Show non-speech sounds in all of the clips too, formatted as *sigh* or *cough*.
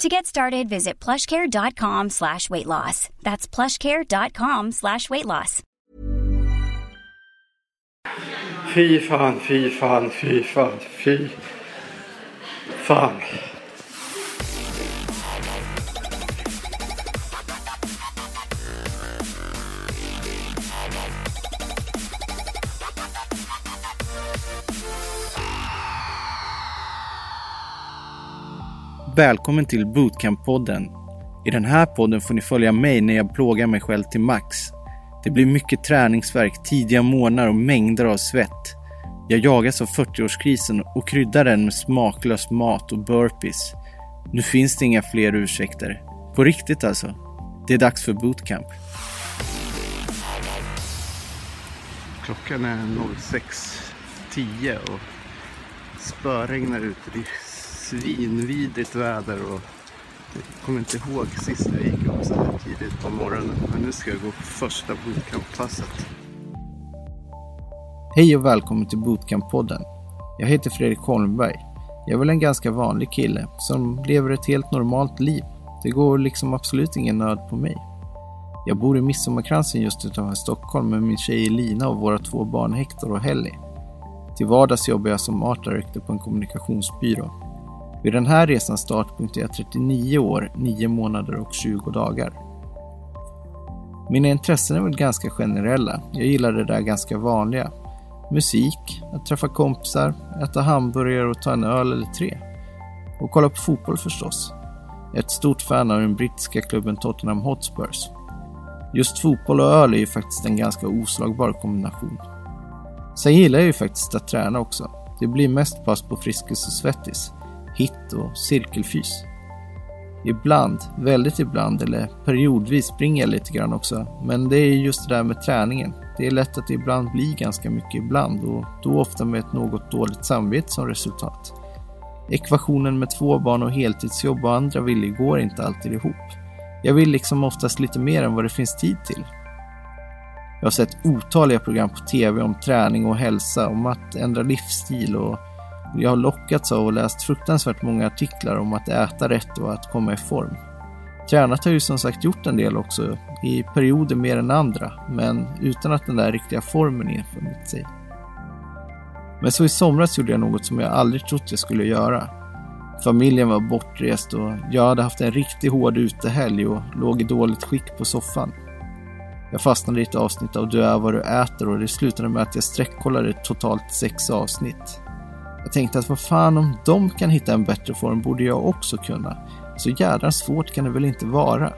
To get started, visit plushcare.com slash weight loss. That's plushcare.com slash weight loss. Fy fan, fy fan, fy fan, fy fan. Välkommen till Bootcamp-podden. I den här podden får ni följa mig när jag plågar mig själv till max. Det blir mycket träningsverk, tidiga morgnar och mängder av svett. Jag jagas av 40-årskrisen och kryddar den med smaklös mat och burpees. Nu finns det inga fler ursäkter. På riktigt alltså. Det är dags för bootcamp. Klockan är 06.10 och spöregnar ute. Svinvidrigt väder och jag kommer inte ihåg sist jag gick upp så här tidigt på morgonen. Men nu ska jag gå på första bootcamp-passet. Hej och välkommen till Bootcamp-podden. Jag heter Fredrik Holmberg. Jag är väl en ganska vanlig kille som lever ett helt normalt liv. Det går liksom absolut ingen nöd på mig. Jag bor i Midsommarkransen just utanför Stockholm med min tjej Elina och våra två barn Hector och Helly. Till vardags jobbar jag som art director på en kommunikationsbyrå. Vid den här resans startpunkt är jag 39 år, 9 månader och 20 dagar. Mina intressen är väl ganska generella. Jag gillar det där ganska vanliga. Musik, att träffa kompisar, äta hamburgare och ta en öl eller tre. Och kolla på fotboll förstås. Jag är ett stort fan av den brittiska klubben Tottenham Hotspurs. Just fotboll och öl är ju faktiskt en ganska oslagbar kombination. Sen gillar jag ju faktiskt att träna också. Det blir mest pass på Friskis och Svettis hit och cirkelfys. Ibland, väldigt ibland eller periodvis springer jag lite grann också. Men det är just det där med träningen. Det är lätt att det ibland blir ganska mycket ibland och då ofta med ett något dåligt samvete som resultat. Ekvationen med två barn och heltidsjobb och andra viljor går inte alltid ihop. Jag vill liksom oftast lite mer än vad det finns tid till. Jag har sett otaliga program på TV om träning och hälsa, om att ändra livsstil och jag har lockats av och läst fruktansvärt många artiklar om att äta rätt och att komma i form. Tränat har ju som sagt gjort en del också, i perioder mer än andra, men utan att den där riktiga formen infunnit sig. Men så i somras gjorde jag något som jag aldrig trott jag skulle göra. Familjen var bortrest och jag hade haft en riktigt hård utehelg och låg i dåligt skick på soffan. Jag fastnade i ett avsnitt av Du är vad du äter och det slutade med att jag sträckkollade totalt sex avsnitt. Jag tänkte att vad fan om de kan hitta en bättre form borde jag också kunna. Så jädra svårt kan det väl inte vara.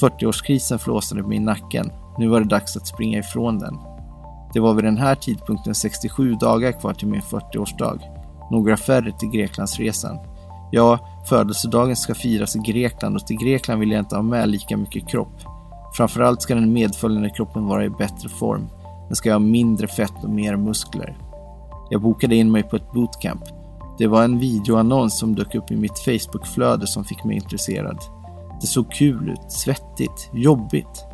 “40-årskrisen flåsade mig i nacken. Nu var det dags att springa ifrån den. Det var vid den här tidpunkten 67 dagar kvar till min 40-årsdag. Några färre till Greklandsresan. Ja, födelsedagen ska firas i Grekland och till Grekland vill jag inte ha med lika mycket kropp. Framförallt ska den medföljande kroppen vara i bättre form. Den ska ha mindre fett och mer muskler. Jag bokade in mig på ett bootcamp. Det var en videoannons som dök upp i mitt Facebookflöde som fick mig intresserad. Det såg kul ut, svettigt, jobbigt.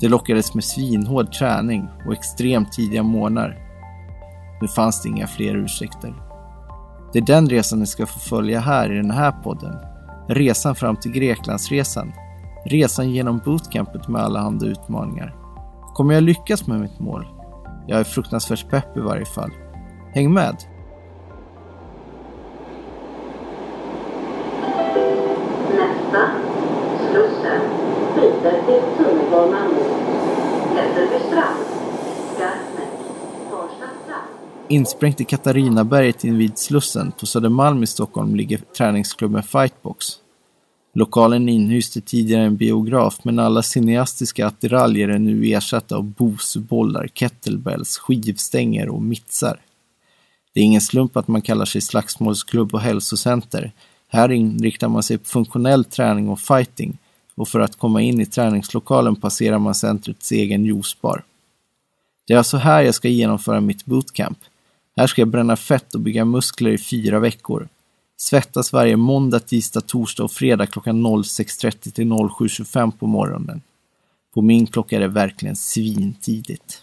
Det lockades med svinhård träning och extremt tidiga morgnar. Nu fanns det inga fler ursäkter. Det är den resan ni ska få följa här i den här podden. Resan fram till Greklandsresan Resan genom bootcampet med alla handa utmaningar. Kommer jag lyckas med mitt mål? Jag är fruktansvärt pepp i varje fall. Häng med! 8. Slussen. Byter till tunnelbanan mot Hässelbystrand. Skarpnäck. Farsta strand. Insprängt i Katarinaberget invid Slussen på Södermalm i Stockholm ligger träningsklubben Fightbox. Lokalen inhyste tidigare en biograf men alla cineastiska attiraljer är nu ersatta av bosebollar, kettlebells, skivstänger och mittsar. Det är ingen slump att man kallar sig slagsmålsklubb och hälsocenter. Här inriktar man sig på funktionell träning och fighting och för att komma in i träningslokalen passerar man centrets egen juicebar. Det är alltså här jag ska genomföra mitt bootcamp. Här ska jag bränna fett och bygga muskler i fyra veckor. Svettas varje måndag, tisdag, torsdag och fredag klockan 06.30 till 07.25 på morgonen. På min klocka är det verkligen svintidigt.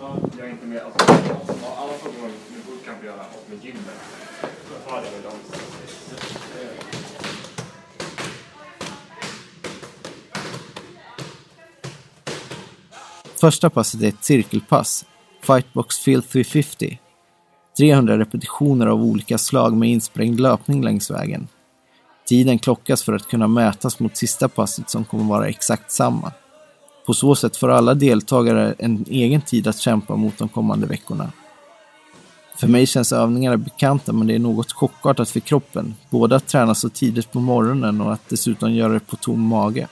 Ja, jag är inte med. Alltså, alla frågor har med bootcamp att göra och med gymmet. Så tar jag med dem. Första passet är ett cirkelpass, Fightbox Field 350. 300 repetitioner av olika slag med insprängd löpning längs vägen. Tiden klockas för att kunna mätas mot sista passet som kommer vara exakt samma. På så sätt får alla deltagare en egen tid att kämpa mot de kommande veckorna. För mig känns övningarna bekanta men det är något chockartat för kroppen. Både att träna så tidigt på morgonen och att dessutom göra det på tom mage.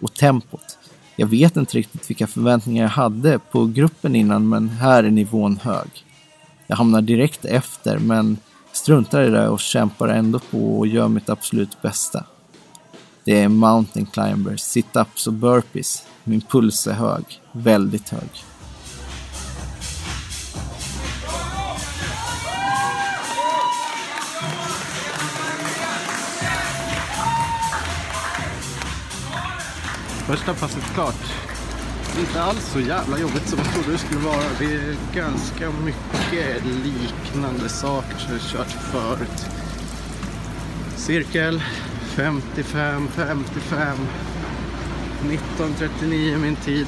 Och tempot. Jag vet inte riktigt vilka förväntningar jag hade på gruppen innan men här är nivån hög. Jag hamnar direkt efter men struntar i det och kämpar ändå på och gör mitt absolut bästa. Det är mountain climbers, sit-ups och burpees. Min puls är hög, väldigt hög. Första passet klart. Inte alls så jävla jobbigt som jag trodde det skulle vara. Det är ganska mycket liknande saker som jag kört förut. Cirkel 55, 55. 19.39 min tid.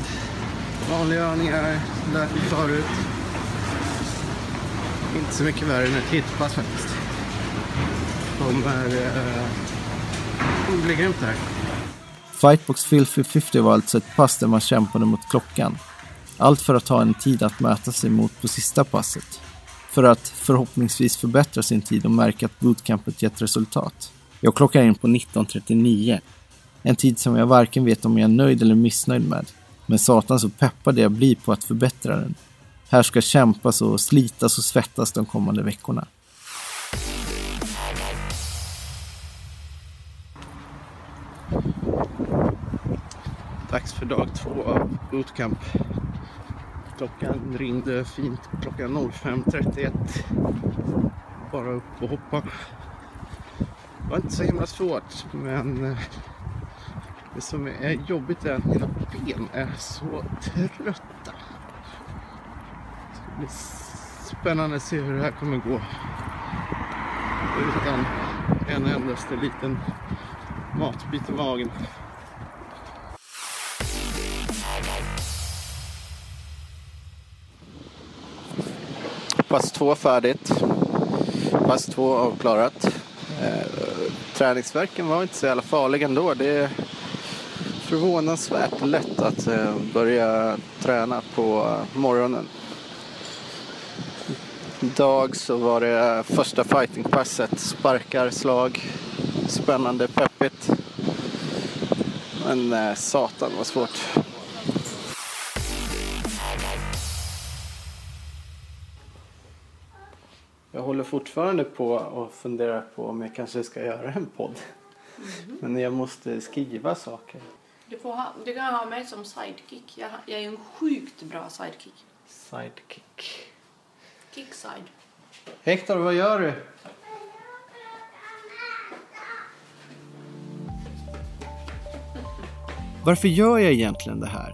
Vanliga övningar, lärt mig förut. Inte så mycket värre än ett hitpass faktiskt. De är eh, det här. Fightbox Filthy 50 var alltså ett pass där man kämpade mot klockan. Allt för att ha en tid att mäta sig mot på sista passet. För att förhoppningsvis förbättra sin tid och märka att bootcampet gett resultat. Jag klockar in på 19.39. En tid som jag varken vet om jag är nöjd eller missnöjd med. Men satan så peppad jag blir på att förbättra den. Här ska kämpas och slitas och svettas de kommande veckorna. Dags för dag två av bootcamp. Klockan ringde fint klockan 05.31. Bara upp och hoppa. Det var inte så himla svårt men eh, det som är jobbigt är att mina ben är så trötta. Det blir spännande att se hur det här kommer gå. Utan en endaste liten matbit i magen. Pass två färdigt. Pass två avklarat. Eh, träningsverken var inte så jävla farlig ändå. Det är förvånansvärt lätt att eh, börja träna på morgonen. Idag så var det första fightingpasset. Sparkar, slag, spännande, peppigt. Men eh, satan vad svårt. Håller fortfarande på och funderar på om jag kanske ska göra en podd. Men jag måste skriva saker. Du, får ha, du kan ha mig som sidekick. Jag, jag är en sjukt bra sidekick. Sidekick. Kickside. Hector, vad gör du? *laughs* Varför gör jag egentligen det här?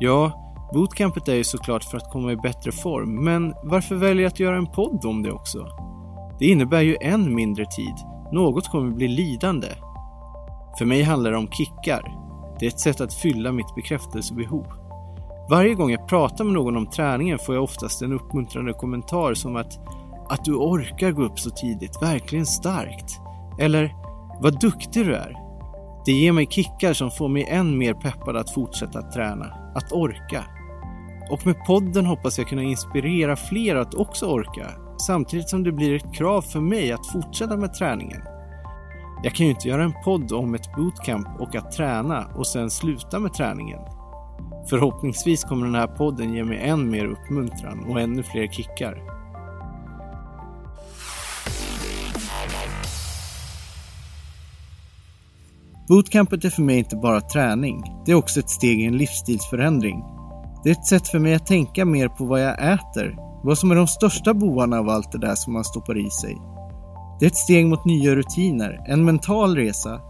Ja, bootcampet är ju såklart för att komma i bättre form, men varför väljer jag att göra en podd om det också? Det innebär ju än mindre tid. Något kommer bli lidande. För mig handlar det om kickar. Det är ett sätt att fylla mitt bekräftelsebehov. Varje gång jag pratar med någon om träningen får jag oftast en uppmuntrande kommentar som att att du orkar gå upp så tidigt verkligen starkt. Eller, vad duktig du är. Det ger mig kickar som får mig än mer peppad att fortsätta att träna, att orka. Och med podden hoppas jag kunna inspirera fler att också orka, samtidigt som det blir ett krav för mig att fortsätta med träningen. Jag kan ju inte göra en podd om ett bootcamp och att träna och sen sluta med träningen. Förhoppningsvis kommer den här podden ge mig än mer uppmuntran och ännu fler kickar. Bootcampet är för mig inte bara träning, det är också ett steg i en livsstilsförändring. Det är ett sätt för mig att tänka mer på vad jag äter, vad som är de största bovarna av allt det där som man stoppar i sig. Det är ett steg mot nya rutiner, en mental resa.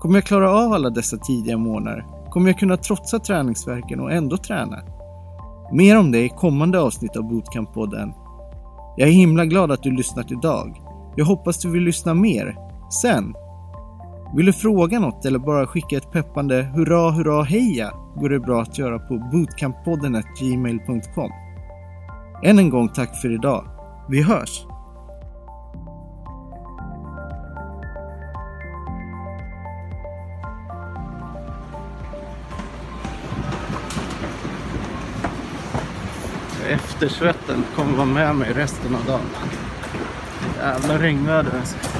Kommer jag klara av alla dessa tidiga månader? Kommer jag kunna trotsa träningsverken och ändå träna? Mer om det i kommande avsnitt av Bootcamp-podden. Jag är himla glad att du lyssnat idag. Jag hoppas du vill lyssna mer, sen. Vill du fråga något eller bara skicka ett peppande hurra hurra heja går det bra att göra på bootcamppodden gmail.com. Än en gång tack för idag. Vi hörs! Eftersvetten kommer vara med mig resten av dagen. Jävla regnväder alltså.